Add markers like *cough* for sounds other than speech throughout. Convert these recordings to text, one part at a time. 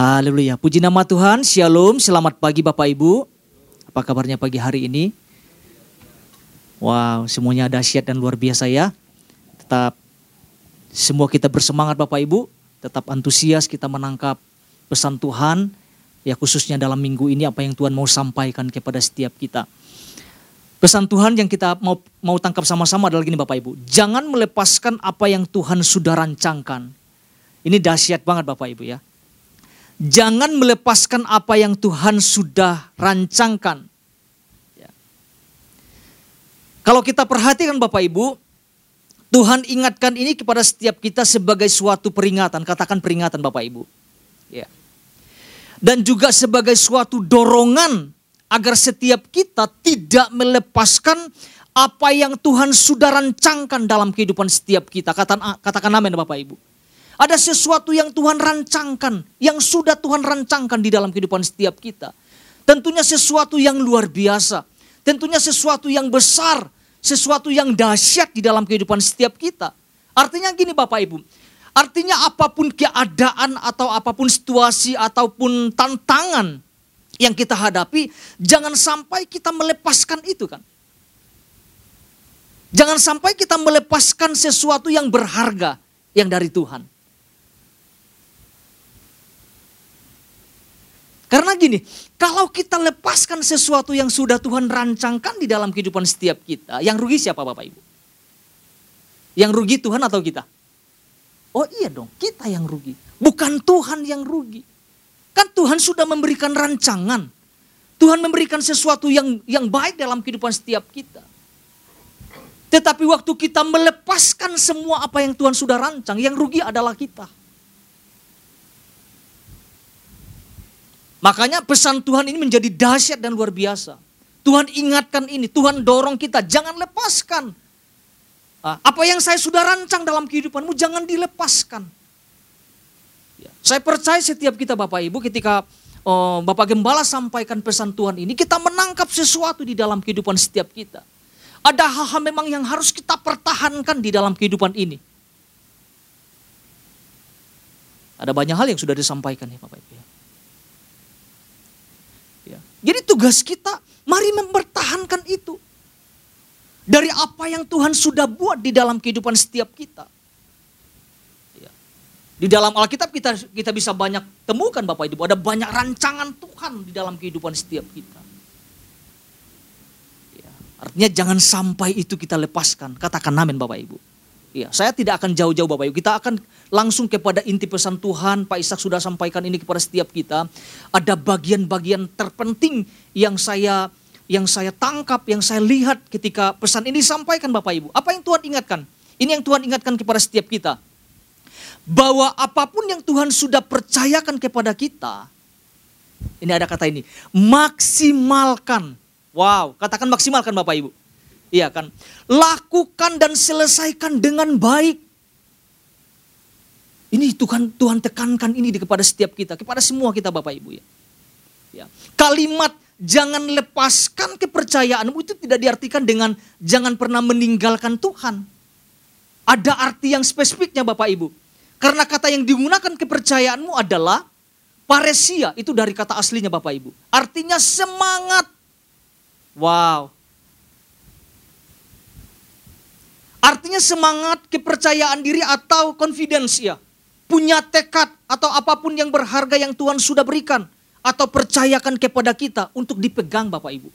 Haleluya. Puji nama Tuhan. Shalom. Selamat pagi Bapak Ibu. Apa kabarnya pagi hari ini? Wow, semuanya dahsyat dan luar biasa ya. Tetap semua kita bersemangat Bapak Ibu. Tetap antusias kita menangkap pesan Tuhan. Ya khususnya dalam minggu ini apa yang Tuhan mau sampaikan kepada setiap kita. Pesan Tuhan yang kita mau mau tangkap sama-sama adalah gini Bapak Ibu. Jangan melepaskan apa yang Tuhan sudah rancangkan. Ini dahsyat banget Bapak Ibu ya. Jangan melepaskan apa yang Tuhan sudah rancangkan. Ya. Kalau kita perhatikan Bapak Ibu, Tuhan ingatkan ini kepada setiap kita sebagai suatu peringatan. Katakan peringatan Bapak Ibu. Ya. Dan juga sebagai suatu dorongan agar setiap kita tidak melepaskan apa yang Tuhan sudah rancangkan dalam kehidupan setiap kita. Katakan, katakan amin Bapak Ibu. Ada sesuatu yang Tuhan rancangkan, yang sudah Tuhan rancangkan di dalam kehidupan setiap kita. Tentunya sesuatu yang luar biasa. Tentunya sesuatu yang besar, sesuatu yang dahsyat di dalam kehidupan setiap kita. Artinya gini Bapak Ibu, artinya apa pun keadaan atau apa pun situasi ataupun tantangan yang kita hadapi, jangan sampai kita melepaskan itu kan. Jangan sampai kita melepaskan sesuatu yang berharga yang dari Tuhan. Karena gini, kalau kita lepaskan sesuatu yang sudah Tuhan rancangkan di dalam kehidupan setiap kita, yang rugi siapa Bapak Ibu? Yang rugi Tuhan atau kita? Oh iya dong, kita yang rugi. Bukan Tuhan yang rugi. Kan Tuhan sudah memberikan rancangan. Tuhan memberikan sesuatu yang yang baik dalam kehidupan setiap kita. Tetapi waktu kita melepaskan semua apa yang Tuhan sudah rancang, yang rugi adalah kita. Makanya pesan Tuhan ini menjadi dahsyat dan luar biasa. Tuhan ingatkan ini, Tuhan dorong kita, jangan lepaskan. Ah, apa yang saya sudah rancang dalam kehidupanmu, jangan dilepaskan. Ya. Saya percaya setiap kita Bapak Ibu ketika oh, Bapak Gembala sampaikan pesan Tuhan ini, kita menangkap sesuatu di dalam kehidupan setiap kita. Ada hal-hal memang yang harus kita pertahankan di dalam kehidupan ini. Ada banyak hal yang sudah disampaikan ya Bapak Ibu. Ya. Jadi tugas kita, mari mempertahankan itu. Dari apa yang Tuhan sudah buat di dalam kehidupan setiap kita. Di dalam Alkitab kita kita bisa banyak temukan Bapak Ibu, ada banyak rancangan Tuhan di dalam kehidupan setiap kita. Ya, artinya jangan sampai itu kita lepaskan. Katakan amin Bapak Ibu. Ya, saya tidak akan jauh-jauh Bapak Ibu. Kita akan langsung kepada inti pesan Tuhan. Pak Ishak sudah sampaikan ini kepada setiap kita. Ada bagian-bagian terpenting yang saya yang saya tangkap, yang saya lihat ketika pesan ini disampaikan Bapak Ibu. Apa yang Tuhan ingatkan? Ini yang Tuhan ingatkan kepada setiap kita bahwa apa pun yang Tuhan sudah percayakan kepada kita, ini ada kata ini, maksimalkan. Wow, katakan maksimalkan Bapak Ibu. Iya kan? Lakukan dan selesaikan dengan baik. Ini Tuhan Tuhan tekankan ini kepada setiap kita, kepada semua kita Bapak Ibu ya. ya. Kalimat jangan lepaskan kepercayaanmu itu tidak diartikan dengan jangan pernah meninggalkan Tuhan. Ada arti yang spesifiknya Bapak Ibu. Karena kata yang digunakan kepercayaanmu adalah paresia. Itu dari kata aslinya Bapak Ibu. Artinya semangat. Wow. Artinya semangat, kepercayaan diri atau confidence ya. Punya tekad atau apa pun yang berharga yang Tuhan sudah berikan. Atau percayakan kepada kita untuk dipegang Bapak Ibu.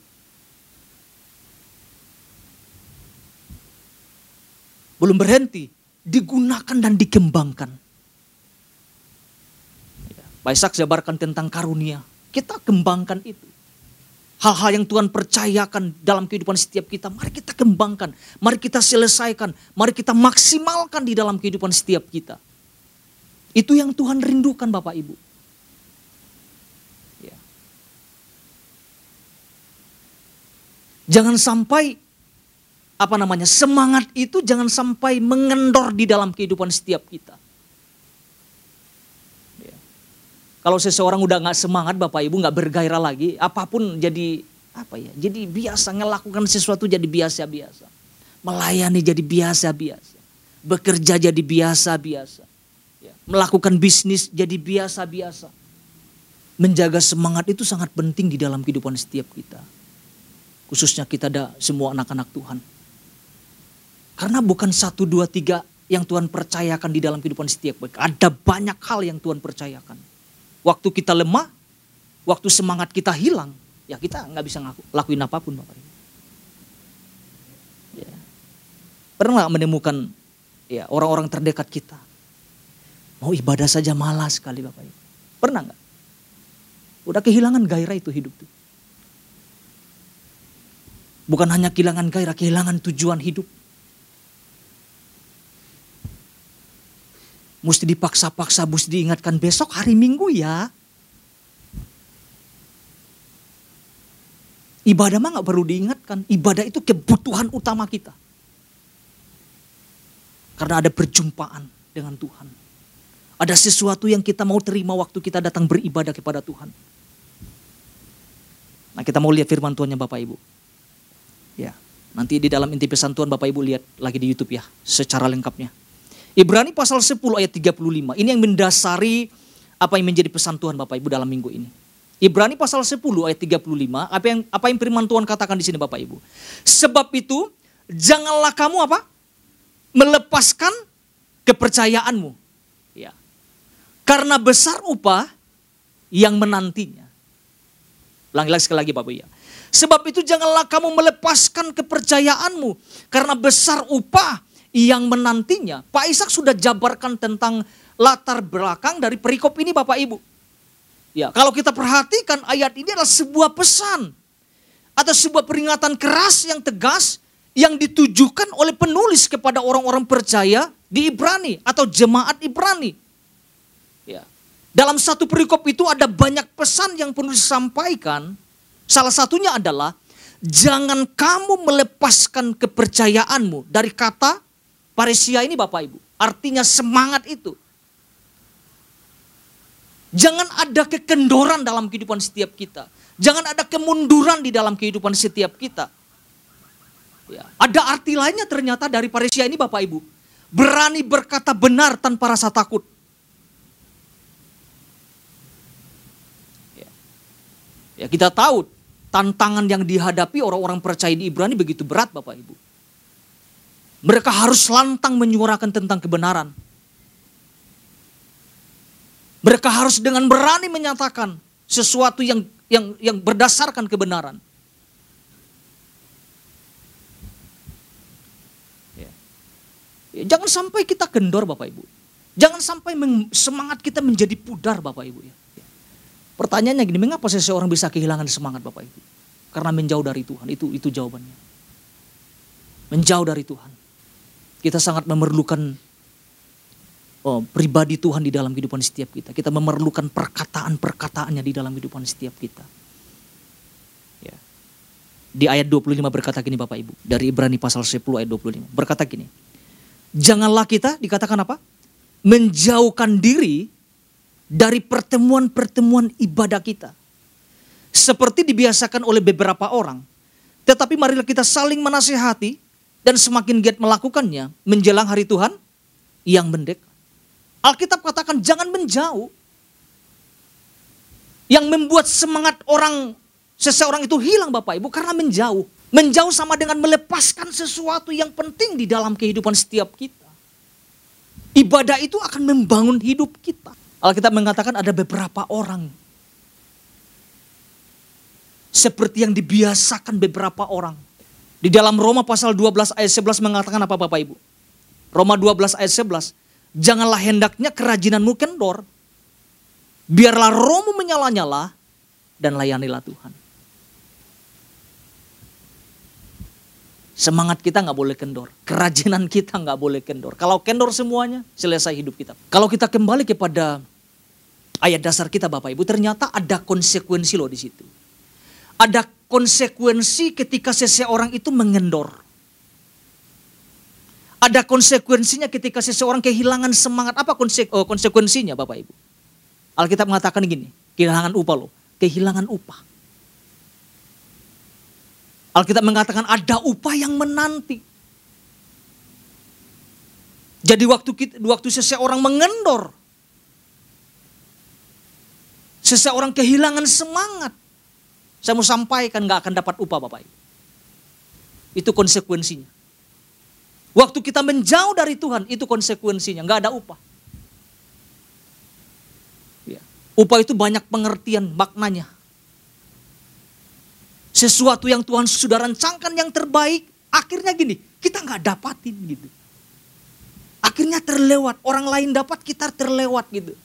Belum berhenti digunakan dan dikembangkan. Baisak jabarkan tentang karunia. Kita kembangkan itu. Hal-hal yang Tuhan percayakan dalam kehidupan setiap kita, mari kita kembangkan, mari kita selesaikan, mari kita maksimalkan di dalam kehidupan setiap kita. Itu yang Tuhan rindukan Bapak Ibu. Ya. Jangan sampai apa namanya semangat itu jangan sampai mengendor di dalam kehidupan setiap kita. Ya. Kalau seseorang udah nggak semangat, bapak ibu nggak bergairah lagi, apa pun jadi apa ya? Jadi biasa melakukan sesuatu jadi biasa-biasa, melayani jadi biasa-biasa, bekerja jadi biasa-biasa, ya. melakukan bisnis jadi biasa-biasa. menjaga semangat itu sangat penting di dalam kehidupan setiap kita. Khususnya kita ada semua anak-anak Tuhan. Karena bukan satu, dua, tiga yang Tuhan percayakan di dalam kehidupan setiap kita. Ada banyak hal yang Tuhan percayakan. Waktu kita lemah, waktu semangat kita hilang, ya kita nggak bisa lakuin apa pun Bapak Ibu. Ya. Pernah menemukan ya orang-orang terdekat kita. Mau ibadah saja malas sekali Bapak Ibu. Pernah nggak? Udah kehilangan gairah itu hidup tuh. Bukan hanya kehilangan gairah, kehilangan tujuan hidup. Mesti dipaksa-paksa, mesti diingatkan besok hari Minggu ya. Ibadah mah gak perlu diingatkan. Ibadah itu kebutuhan utama kita. Karena ada perjumpaan dengan Tuhan. Ada sesuatu yang kita mau terima waktu kita datang beribadah kepada Tuhan. Nah kita mau lihat firman Tuhannya Bapak Ibu. Ya, nanti di dalam inti pesan Tuhan Bapak Ibu lihat lagi di YouTube ya, secara lengkapnya. Ibrani pasal 10 ayat 35. Ini yang mendasari apa yang menjadi pesan Tuhan Bapak Ibu dalam minggu ini. Ibrani pasal 10 ayat 35, apa yang apa yang firman Tuhan katakan di sini Bapak Ibu. Sebab itu janganlah kamu apa? melepaskan kepercayaanmu. Ya. Karena besar upah yang menantinya. Ulangi sekali lagi Bapak Ibu ya. Sebab itu janganlah kamu melepaskan kepercayaanmu karena besar upah yang menantinya. Pak Ishak sudah jabarkan tentang latar belakang dari perikop ini Bapak Ibu. Ya, kalau kita perhatikan ayat ini adalah sebuah pesan atau sebuah peringatan keras yang tegas yang ditujukan oleh penulis kepada orang-orang percaya di Ibrani atau jemaat Ibrani. Ya. Dalam satu perikop itu ada banyak pesan yang penulis sampaikan. Salah satunya adalah jangan kamu melepaskan kepercayaanmu dari kata Paresia ini Bapak Ibu, artinya semangat itu. Jangan ada kekendoran dalam kehidupan setiap kita. Jangan ada kemunduran di dalam kehidupan setiap kita. Ya, ada arti lainnya ternyata dari Paresia ini Bapak Ibu. Berani berkata benar tanpa rasa takut. Ya, ya kita tahu tantangan yang dihadapi orang-orang percaya di Ibrani begitu berat Bapak Ibu. Mereka harus lantang menyuarakan tentang kebenaran. Mereka harus dengan berani menyatakan sesuatu yang yang yang berdasarkan kebenaran. Ya. Ya, jangan sampai kita kendor Bapak Ibu. Jangan sampai semangat kita menjadi pudar Bapak Ibu ya. Pertanyaannya gini, mengapa seseorang bisa kehilangan semangat Bapak Ibu? Karena menjauh dari Tuhan, itu itu jawabannya. Menjauh dari Tuhan. Kita sangat memerlukan oh, pribadi Tuhan di dalam kehidupan setiap kita. Kita memerlukan perkataan-perkataannya di dalam kehidupan setiap kita. Ya. Di ayat 25 berkata gini Bapak Ibu. Dari Ibrani pasal 10 ayat 25. Berkata gini. Janganlah kita dikatakan apa? Menjauhkan diri dari pertemuan-pertemuan ibadah kita. Seperti dibiasakan oleh beberapa orang. Tetapi marilah kita saling menasehati dan semakin giat melakukannya menjelang hari Tuhan yang mendekat. Alkitab katakan jangan menjauh. Yang membuat semangat orang seseorang itu hilang Bapak Ibu karena menjauh. Menjauh sama dengan melepaskan sesuatu yang penting di dalam kehidupan setiap kita. Ibadah itu akan membangun hidup kita. Alkitab mengatakan ada beberapa orang seperti yang dibiasakan beberapa orang di dalam Roma pasal 12 ayat 11 mengatakan apa Bapak Ibu? Roma 12 ayat 11. Janganlah hendaknya kerajinanmu kendor. Biarlah rohmu menyala-nyala dan layanilah Tuhan. Semangat kita nggak boleh kendor. Kerajinan kita nggak boleh kendor. Kalau kendor semuanya, selesai hidup kita. Kalau kita kembali kepada ayat dasar kita Bapak Ibu, ternyata ada konsekuensi loh di situ. Ada konsekuensi ketika seseorang itu mengendor. Ada konsekuensinya ketika seseorang kehilangan semangat. Apa oh, konsekuensinya Bapak Ibu? Alkitab mengatakan gini, kehilangan upah loh. Kehilangan upah. Alkitab mengatakan ada upah yang menanti. Jadi waktu kita, waktu seseorang mengendor, Seseorang kehilangan semangat. Saya mau sampaikan nggak akan dapat upah Bapak Ibu. Itu konsekuensinya. Waktu kita menjauh dari Tuhan, itu konsekuensinya, nggak ada upah. Ya. Upah itu banyak pengertian maknanya. Sesuatu yang Tuhan sudah rancangkan yang terbaik, akhirnya gini, kita nggak dapatin gitu. Akhirnya terlewat, orang lain dapat, kita terlewat gitu.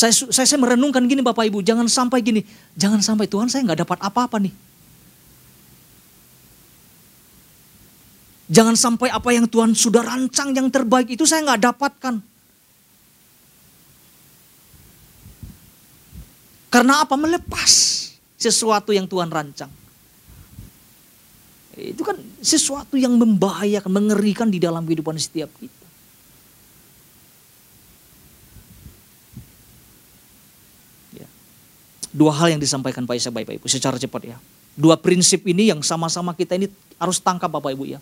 Saya, saya, saya merenungkan gini Bapak Ibu, jangan sampai gini, jangan sampai Tuhan saya nggak dapat apa-apa nih. Jangan sampai apa yang Tuhan sudah rancang yang terbaik itu saya nggak dapatkan. Karena apa? Melepas sesuatu yang Tuhan rancang. Itu kan sesuatu yang membahayakan, mengerikan di dalam kehidupan setiap kita. Dua hal yang disampaikan Pak Isa Bapak Ibu secara cepat ya. Dua prinsip ini yang sama-sama kita ini harus tangkap Bapak Ibu ya.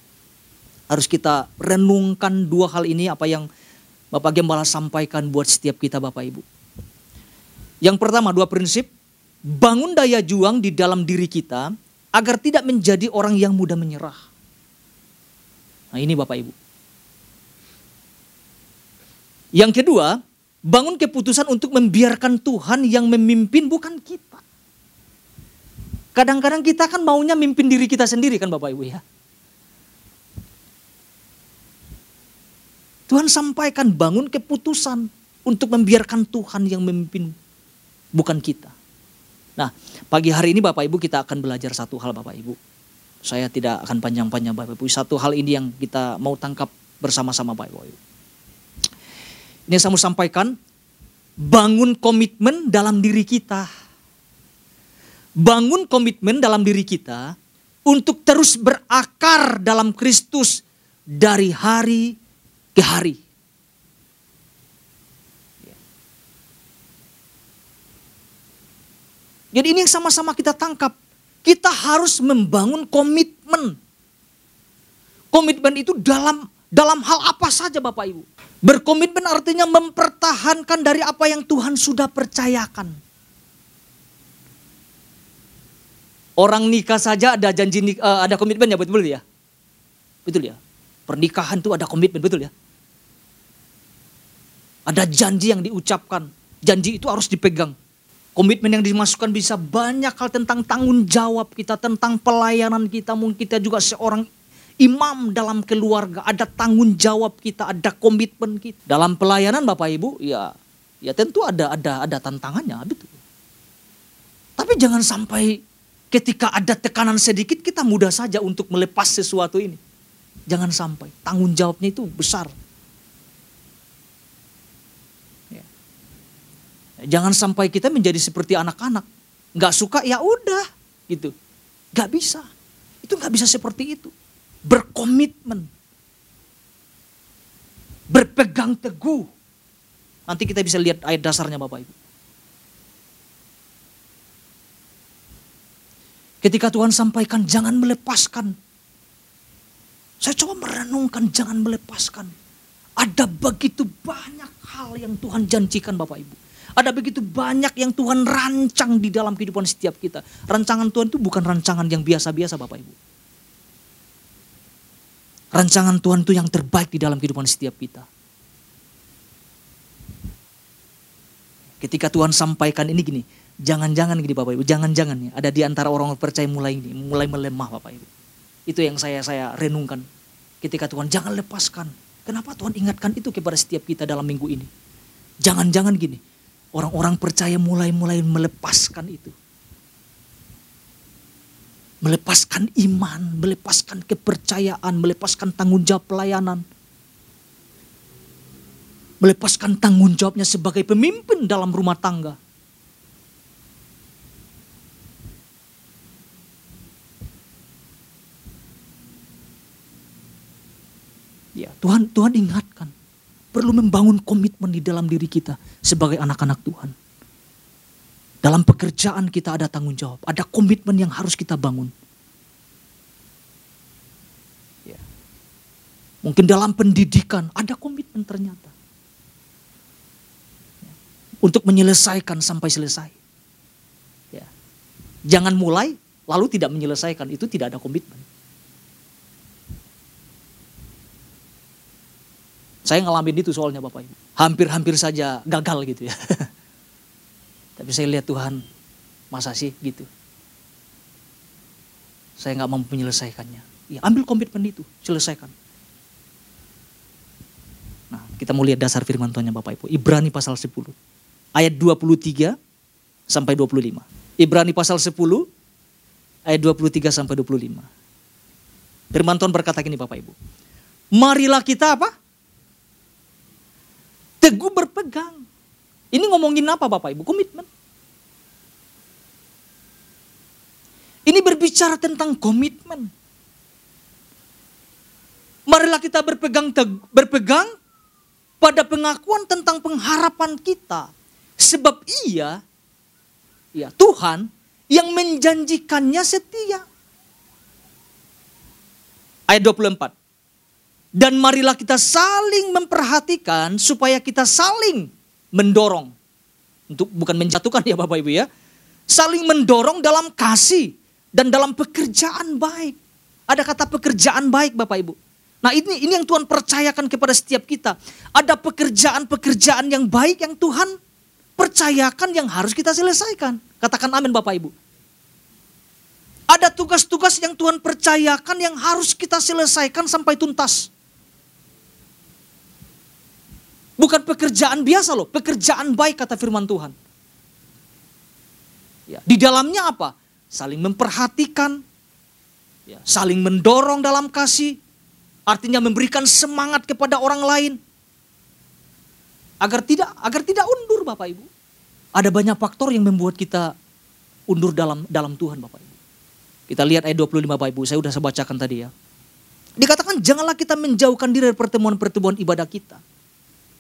Harus kita renungkan dua hal ini apa yang Bapak Gembala sampaikan buat setiap kita Bapak Ibu. Yang pertama dua prinsip, bangun daya juang di dalam diri kita agar tidak menjadi orang yang mudah menyerah. Nah ini Bapak Ibu. Yang kedua, Bangun keputusan untuk membiarkan Tuhan yang memimpin bukan kita. Kadang-kadang kita kan maunya mimpin diri kita sendiri kan Bapak Ibu ya. Tuhan sampaikan bangun keputusan untuk membiarkan Tuhan yang memimpin bukan kita. Nah pagi hari ini Bapak Ibu kita akan belajar satu hal Bapak Ibu. Saya tidak akan panjang-panjang Bapak Ibu. Satu hal ini yang kita mau tangkap bersama-sama Bapak Ibu. Ini yang saya mau sampaikan, bangun komitmen dalam diri kita. Bangun komitmen dalam diri kita untuk terus berakar dalam Kristus dari hari ke hari. Jadi ini yang sama-sama kita tangkap. Kita harus membangun komitmen. Komitmen itu dalam dalam hal apa saja Bapak Ibu. Berkomitmen artinya mempertahankan dari apa yang Tuhan sudah percayakan. Orang nikah saja ada janji uh, ada komitmen ya betul ya? Betul ya? Pernikahan itu ada komitmen betul ya? Ada janji yang diucapkan. Janji itu harus dipegang. Komitmen yang dimasukkan bisa banyak hal tentang tanggung jawab kita, tentang pelayanan kita. Mungkin kita juga seorang imam dalam keluarga, ada tanggung jawab kita, ada komitmen kita. Dalam pelayanan Bapak Ibu, ya ya tentu ada ada ada tantangannya, betul. Tapi jangan sampai ketika ada tekanan sedikit kita mudah saja untuk melepas sesuatu ini. Jangan sampai tanggung jawabnya itu besar. Ya. Jangan sampai kita menjadi seperti anak-anak, nggak suka ya udah gitu, nggak bisa. Itu nggak bisa seperti itu berkomitmen, berpegang teguh. Nanti kita bisa lihat ayat dasarnya Bapak Ibu. Ketika Tuhan sampaikan jangan melepaskan. Saya coba merenungkan jangan melepaskan. Ada begitu banyak hal yang Tuhan janjikan Bapak Ibu. Ada begitu banyak yang Tuhan rancang di dalam kehidupan setiap kita. Rancangan Tuhan itu bukan rancangan yang biasa-biasa Bapak Ibu. Rancangan Tuhan itu yang terbaik di dalam kehidupan setiap kita. Ketika Tuhan sampaikan ini gini, jangan-jangan gini Bapak Ibu, jangan-jangan ya, ada di antara orang percaya mulai ini, mulai melemah Bapak Ibu. Itu yang saya saya renungkan. Ketika Tuhan jangan lepaskan. Kenapa Tuhan ingatkan itu kepada setiap kita dalam minggu ini? Jangan-jangan gini, orang-orang percaya mulai-mulai melepaskan itu melepaskan iman, melepaskan kepercayaan, melepaskan tanggung jawab pelayanan, melepaskan tanggung jawabnya sebagai pemimpin dalam rumah tangga. Ya, Tuhan Tuhan ingatkan perlu membangun komitmen di dalam diri kita sebagai anak-anak Tuhan. Dalam pekerjaan kita ada tanggung jawab, ada komitmen yang harus kita bangun. Ya. Mungkin dalam pendidikan ada komitmen ternyata. untuk menyelesaikan sampai selesai. Ya. Jangan mulai lalu tidak menyelesaikan itu tidak ada komitmen. Saya ngalamin itu soalnya Bapak Ibu. Hampir-hampir saja gagal gitu ya. *laughs* Saya lihat Tuhan, masa sih gitu. Saya nggak mampu menyelesaikannya. Ya, ambil komitmen itu, selesaikan. Nah, kita mau lihat dasar firman Tuhan Bapak Ibu. Ibrani pasal 10. Ayat 23 sampai 25. Ibrani pasal 10 ayat 23 sampai 25. Firman Tuhan berkata gini Bapak Ibu. Marilah kita apa? Teguh berpegang. Ini ngomongin apa Bapak Ibu? Komitmen. Ini berbicara tentang komitmen. Marilah kita berpegang berpegang pada pengakuan tentang pengharapan kita. Sebab ia, ya Tuhan yang menjanjikannya setia. Ayat 24. Dan marilah kita saling memperhatikan supaya kita saling mendorong. Untuk bukan menjatuhkan ya Bapak Ibu ya. Saling mendorong dalam kasih dan dalam pekerjaan baik. Ada kata pekerjaan baik Bapak Ibu. Nah ini ini yang Tuhan percayakan kepada setiap kita. Ada pekerjaan-pekerjaan yang baik yang Tuhan percayakan yang harus kita selesaikan. Katakan amin Bapak Ibu. Ada tugas-tugas yang Tuhan percayakan yang harus kita selesaikan sampai tuntas. Bukan pekerjaan biasa loh, pekerjaan baik kata firman Tuhan. Ya, di dalamnya apa? Saling memperhatikan, ya, saling mendorong dalam kasih, artinya memberikan semangat kepada orang lain. Agar tidak agar tidak undur Bapak Ibu. Ada banyak faktor yang membuat kita undur dalam dalam Tuhan Bapak Ibu. Kita lihat ayat 25 Bapak Ibu, saya sudah saya bacakan tadi ya. Dikatakan janganlah kita menjauhkan diri dari pertemuan-pertemuan ibadah kita.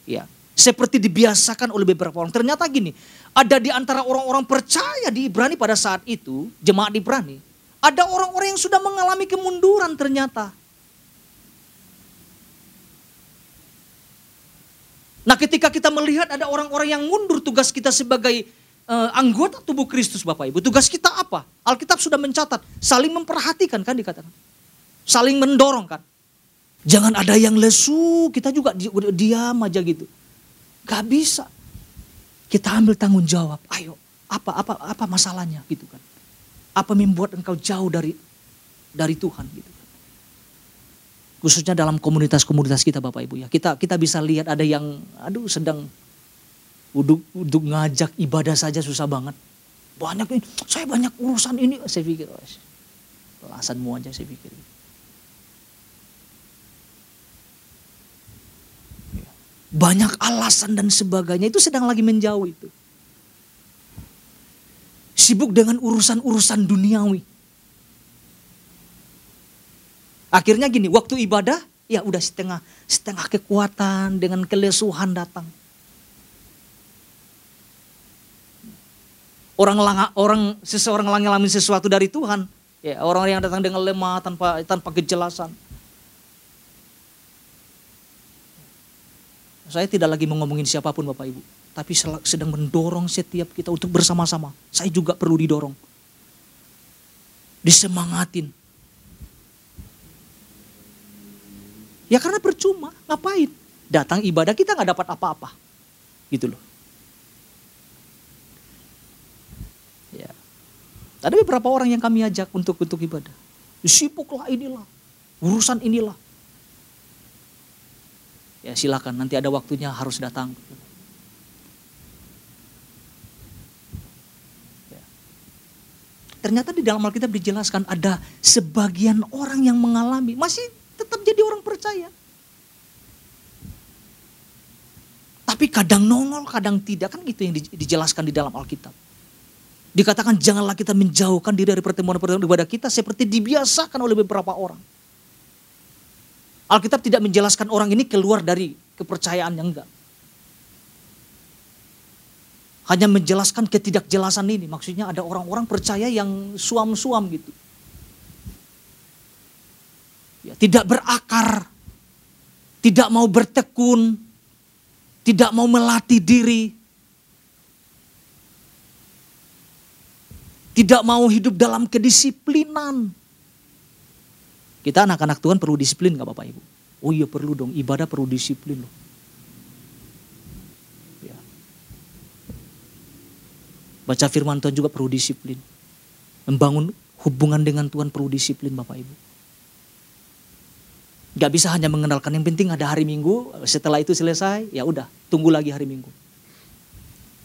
Ya, seperti dibiasakan oleh beberapa orang. Ternyata gini, ada di antara orang-orang percaya di Ibrani pada saat itu, jemaat di Ibrani, ada orang-orang yang sudah mengalami kemunduran ternyata. Nah ketika kita melihat ada orang-orang yang mundur tugas kita sebagai uh, anggota tubuh Kristus Bapak Ibu. Tugas kita apa? Alkitab sudah mencatat, saling memperhatikan kan dikatakan. Saling mendorong kan. Jangan ada yang lesu, kita juga di, diam aja gitu. Gak bisa. Kita ambil tanggung jawab. Ayo, apa apa apa masalahnya gitu kan. Apa membuat engkau jauh dari dari Tuhan gitu kan. Khususnya dalam komunitas-komunitas kita Bapak Ibu ya. Kita kita bisa lihat ada yang aduh sedang untuk, untuk ngajak ibadah saja susah banget. Banyak nih, saya banyak urusan ini. Saya pikir, oh, alasanmu aja saya pikir. Ya. Banyak alasan dan sebagainya itu sedang lagi menjauh itu. Sibuk dengan urusan-urusan duniawi. Akhirnya gini, waktu ibadah ya udah setengah setengah kekuatan dengan kelesuhan datang. orang orang seseorang mengalami sesuatu dari Tuhan, ya orang yang datang dengan lemah tanpa tanpa kejelasan. Saya tidak lagi mengomongin siapa pun Bapak Ibu, tapi sedang mendorong setiap kita untuk bersama-sama. Saya juga perlu didorong. Disemangatin. Ya karena percuma, ngapain? Datang ibadah kita nggak dapat apa-apa. Gitu loh. Ada beberapa orang yang kami ajak untuk untuk ibadah. Sibuklah inilah, urusan inilah. Ya silakan nanti ada waktunya harus datang. Ya. Ternyata di dalam Alkitab dijelaskan ada sebagian orang yang mengalami masih tetap jadi orang percaya. Tapi kadang nongol, kadang tidak kan gitu yang dijelaskan di dalam Alkitab. Dikatakan janganlah kita menjauhkan diri dari pertemuan-pertemuan ibadah kita seperti dibiasakan oleh beberapa orang. Alkitab tidak menjelaskan orang ini keluar dari kepercayaan yang enggak. Hanya menjelaskan ketidakjelasan ini. Maksudnya ada orang-orang percaya yang suam-suam gitu. Ya, tidak berakar. Tidak mau bertekun. Tidak mau melatih diri. Tidak mau hidup dalam kedisiplinan kita anak-anak Tuhan perlu disiplin gak Bapak Ibu? Oh iya perlu dong, ibadah perlu disiplin loh. Ya. Baca firman Tuhan juga perlu disiplin. Membangun hubungan dengan Tuhan perlu disiplin Bapak Ibu. Gak bisa hanya mengenalkan yang penting ada hari Minggu, setelah itu selesai, ya udah, tunggu lagi hari Minggu.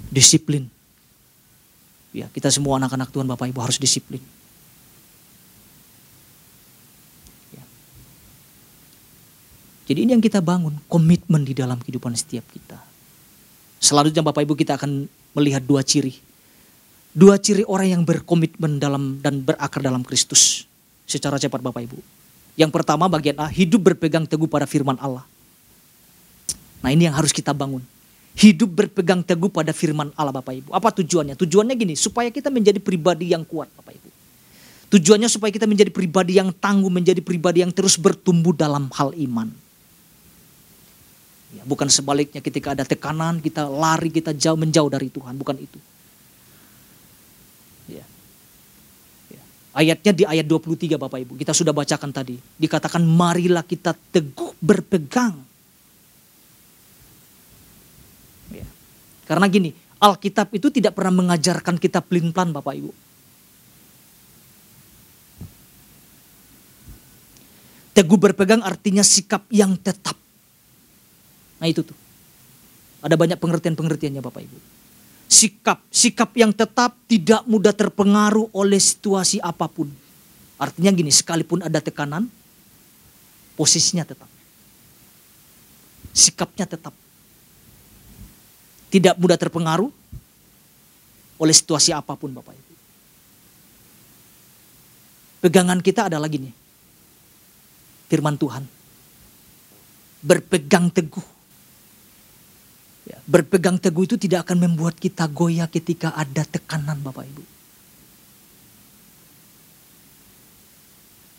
Disiplin. Ya, kita semua anak-anak Tuhan Bapak Ibu harus disiplin. Jadi ini yang kita bangun, komitmen di dalam kehidupan setiap kita. Selanjutnya Bapak Ibu kita akan melihat dua ciri. Dua ciri orang yang berkomitmen dalam dan berakar dalam Kristus. Secara cepat Bapak Ibu. Yang pertama bagian A, hidup berpegang teguh pada firman Allah. Nah ini yang harus kita bangun. Hidup berpegang teguh pada firman Allah Bapak Ibu. Apa tujuannya? Tujuannya gini, supaya kita menjadi pribadi yang kuat Bapak Ibu. Tujuannya supaya kita menjadi pribadi yang tangguh, menjadi pribadi yang terus bertumbuh dalam hal iman. Ya, bukan sebaliknya ketika ada tekanan kita lari kita jauh menjauh dari Tuhan, bukan itu. Ya. Ya. Ayatnya di ayat 23 Bapak Ibu, kita sudah bacakan tadi. Dikatakan marilah kita teguh berpegang. Ya. Karena gini, Alkitab itu tidak pernah mengajarkan kita pelin-pelan Bapak Ibu. Teguh berpegang artinya sikap yang tetap. Nah itu tuh. Ada banyak pengertian-pengertiannya Bapak Ibu. Sikap, sikap yang tetap tidak mudah terpengaruh oleh situasi apa pun. Artinya gini, sekalipun ada tekanan, posisinya tetap. Sikapnya tetap. Tidak mudah terpengaruh oleh situasi apa pun Bapak Ibu. Pegangan kita adalah gini. Firman Tuhan. Berpegang teguh berpegang teguh itu tidak akan membuat kita goyah ketika ada tekanan Bapak Ibu.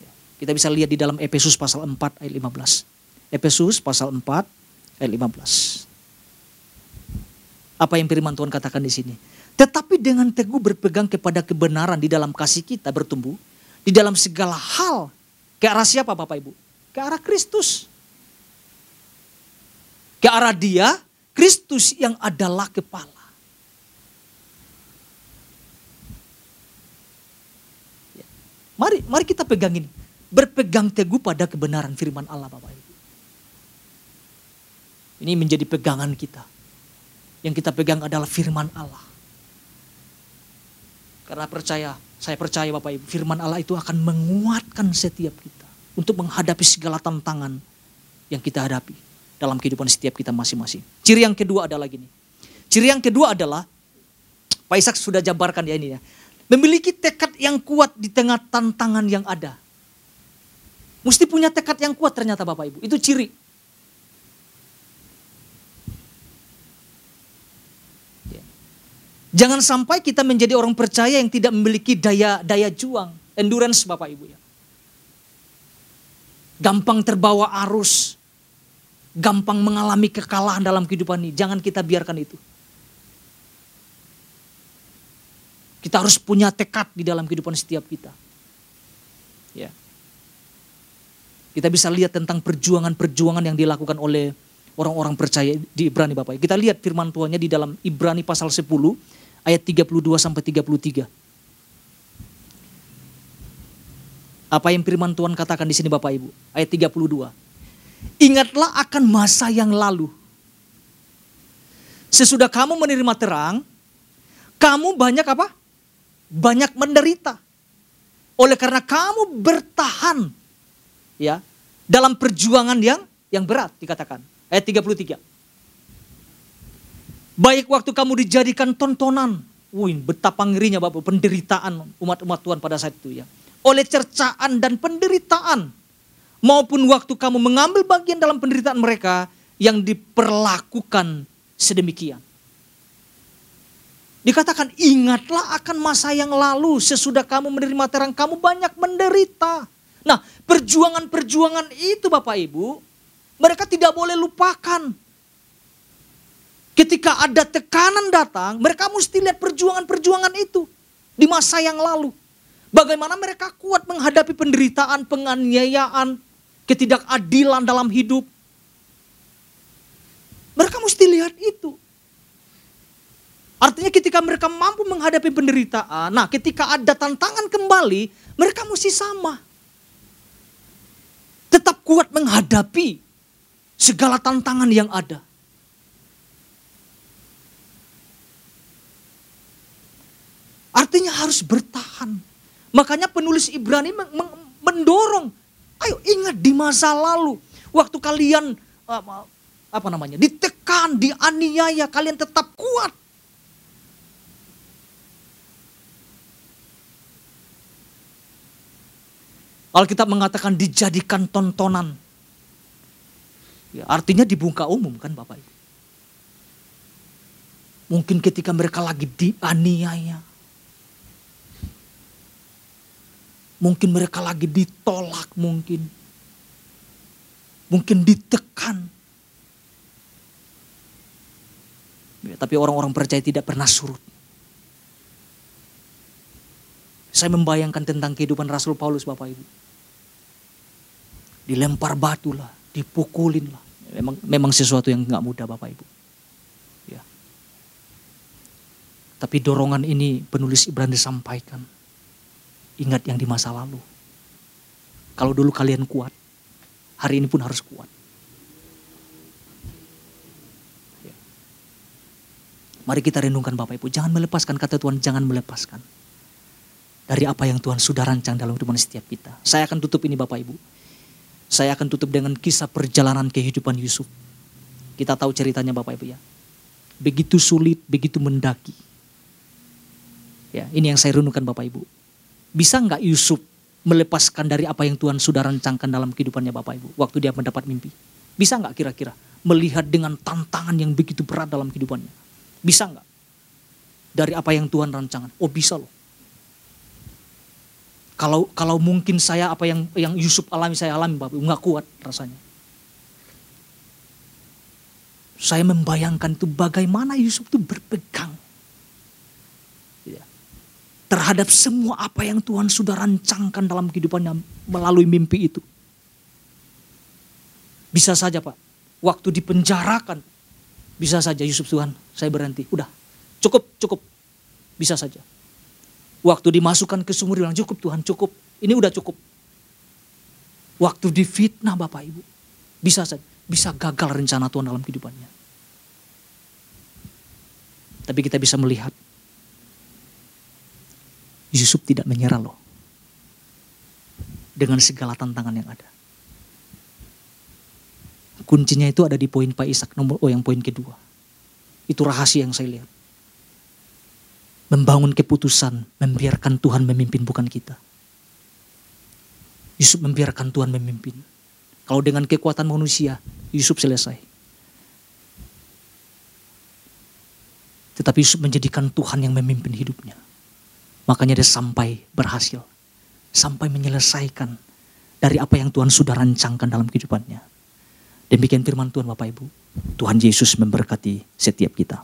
Ya, kita bisa lihat di dalam Efesus pasal 4 ayat 15. Efesus pasal 4 ayat 15. Apa yang firman Tuhan katakan di sini? Tetapi dengan teguh berpegang kepada kebenaran di dalam kasih kita bertumbuh. Di dalam segala hal. Ke arah siapa Bapak Ibu? Ke arah Kristus. Ke arah dia Kristus yang adalah kepala. Ya. Mari, mari kita pegang ini. Berpegang teguh pada kebenaran firman Allah Bapak Ibu. Ini menjadi pegangan kita. Yang kita pegang adalah firman Allah. Karena percaya, saya percaya Bapak Ibu, firman Allah itu akan menguatkan setiap kita. Untuk menghadapi segala tantangan yang kita hadapi dalam kehidupan setiap kita masing-masing. Ciri yang kedua adalah gini. Ciri yang kedua adalah, Pak Ishak sudah jabarkan ya ini ya. Memiliki tekad yang kuat di tengah tantangan yang ada. Mesti punya tekad yang kuat ternyata Bapak Ibu. Itu ciri. Jangan sampai kita menjadi orang percaya yang tidak memiliki daya daya juang, endurance Bapak Ibu ya. Gampang terbawa arus, gampang mengalami kekalahan dalam kehidupan ini. Jangan kita biarkan itu. Kita harus punya tekad di dalam kehidupan setiap kita. Ya. Kita bisa lihat tentang perjuangan-perjuangan yang dilakukan oleh orang-orang percaya di Ibrani Bapak. Kita lihat firman Tuhannya di dalam Ibrani pasal 10 ayat 32 sampai 33. Apa yang firman Tuhan katakan di sini Bapak Ibu? Ayat 32. Ingatlah akan masa yang lalu. Sesudah kamu menerima terang, kamu banyak apa? Banyak menderita. Oleh karena kamu bertahan ya dalam perjuangan yang yang berat dikatakan. Ayat 33. Baik waktu kamu dijadikan tontonan. Wih, betapa ngerinya Bapak penderitaan umat-umat Tuhan pada saat itu ya. Oleh cercaan dan penderitaan maupun waktu kamu mengambil bagian dalam penderitaan mereka yang diperlakukan sedemikian. Dikatakan ingatlah akan masa yang lalu sesudah kamu menerima terang kamu banyak menderita. Nah perjuangan-perjuangan itu Bapak Ibu mereka tidak boleh lupakan. Ketika ada tekanan datang mereka mesti lihat perjuangan-perjuangan itu. di masa yang lalu. Bagaimana mereka kuat menghadapi penderitaan, penganiayaan, ketidakadilan dalam hidup. Mereka mesti lihat itu. Artinya ketika mereka mampu menghadapi penderitaan, nah ketika ada tantangan kembali, mereka mesti sama. Tetap kuat menghadapi segala tantangan yang ada. Artinya harus bertahan. Makanya penulis Ibrani mendorong, ayo ingat di masa lalu, waktu kalian apa namanya, ditekan, dianiaya, kalian tetap kuat. Alkitab mengatakan dijadikan tontonan. Ya, artinya dibuka umum kan Bapak Ibu. Mungkin ketika mereka lagi dianiaya, Mungkin mereka lagi ditolak mungkin. Mungkin ditekan. Ya, tapi orang-orang percaya tidak pernah surut. Saya membayangkan tentang kehidupan Rasul Paulus Bapak Ibu. Dilempar batu lah, dipukulin lah. Memang, memang sesuatu yang nggak mudah Bapak Ibu. Ya. Tapi dorongan ini penulis Ibrani sampaikan Ingat yang di masa lalu. Kalau dulu kalian kuat, hari ini pun harus kuat. Ya. Mari kita renungkan Bapak Ibu, jangan melepaskan kata Tuhan, jangan melepaskan. Dari apa yang Tuhan sudah rancang dalam kehidupan setiap kita. Saya akan tutup ini Bapak Ibu. Saya akan tutup dengan kisah perjalanan kehidupan Yusuf. Kita tahu ceritanya Bapak Ibu ya. Begitu sulit, begitu mendaki. Ya, ini yang saya renungkan Bapak Ibu. Bisa nggak Yusuf melepaskan dari apa yang Tuhan sudah rancangkan dalam kehidupannya Bapak Ibu. Waktu dia mendapat mimpi. Bisa nggak kira-kira melihat dengan tantangan yang begitu berat dalam kehidupannya. Bisa nggak? Dari apa yang Tuhan rancangkan. Oh bisa loh. Kalau kalau mungkin saya apa yang yang Yusuf alami saya alami Bapak nggak kuat rasanya. Saya membayangkan itu bagaimana Yusuf itu berpegang terhadap semua apa yang Tuhan sudah rancangkan dalam kehidupannya melalui mimpi itu. Bisa saja Pak, waktu dipenjarakan, bisa saja Yusuf Tuhan, saya berhenti, udah cukup, cukup, bisa saja. Waktu dimasukkan ke sumur bilang cukup Tuhan, cukup, ini udah cukup. Waktu difitnah Bapak Ibu, bisa saja, bisa gagal rencana Tuhan dalam kehidupannya. Tapi kita bisa melihat Yusuf tidak menyerah loh. Dengan segala tantangan yang ada. Kuncinya itu ada di poin Pak Ishak nomor oh yang poin kedua. Itu rahasia yang saya lihat. Membangun keputusan, membiarkan Tuhan memimpin bukan kita. Yusuf membiarkan Tuhan memimpin. Kalau dengan kekuatan manusia, Yusuf selesai. Tetapi Yusuf menjadikan Tuhan yang memimpin hidupnya. Makanya dia sampai berhasil. Sampai menyelesaikan dari apa yang Tuhan sudah rancangkan dalam kehidupannya. Demikian firman Tuhan Bapak Ibu. Tuhan Yesus memberkati setiap kita.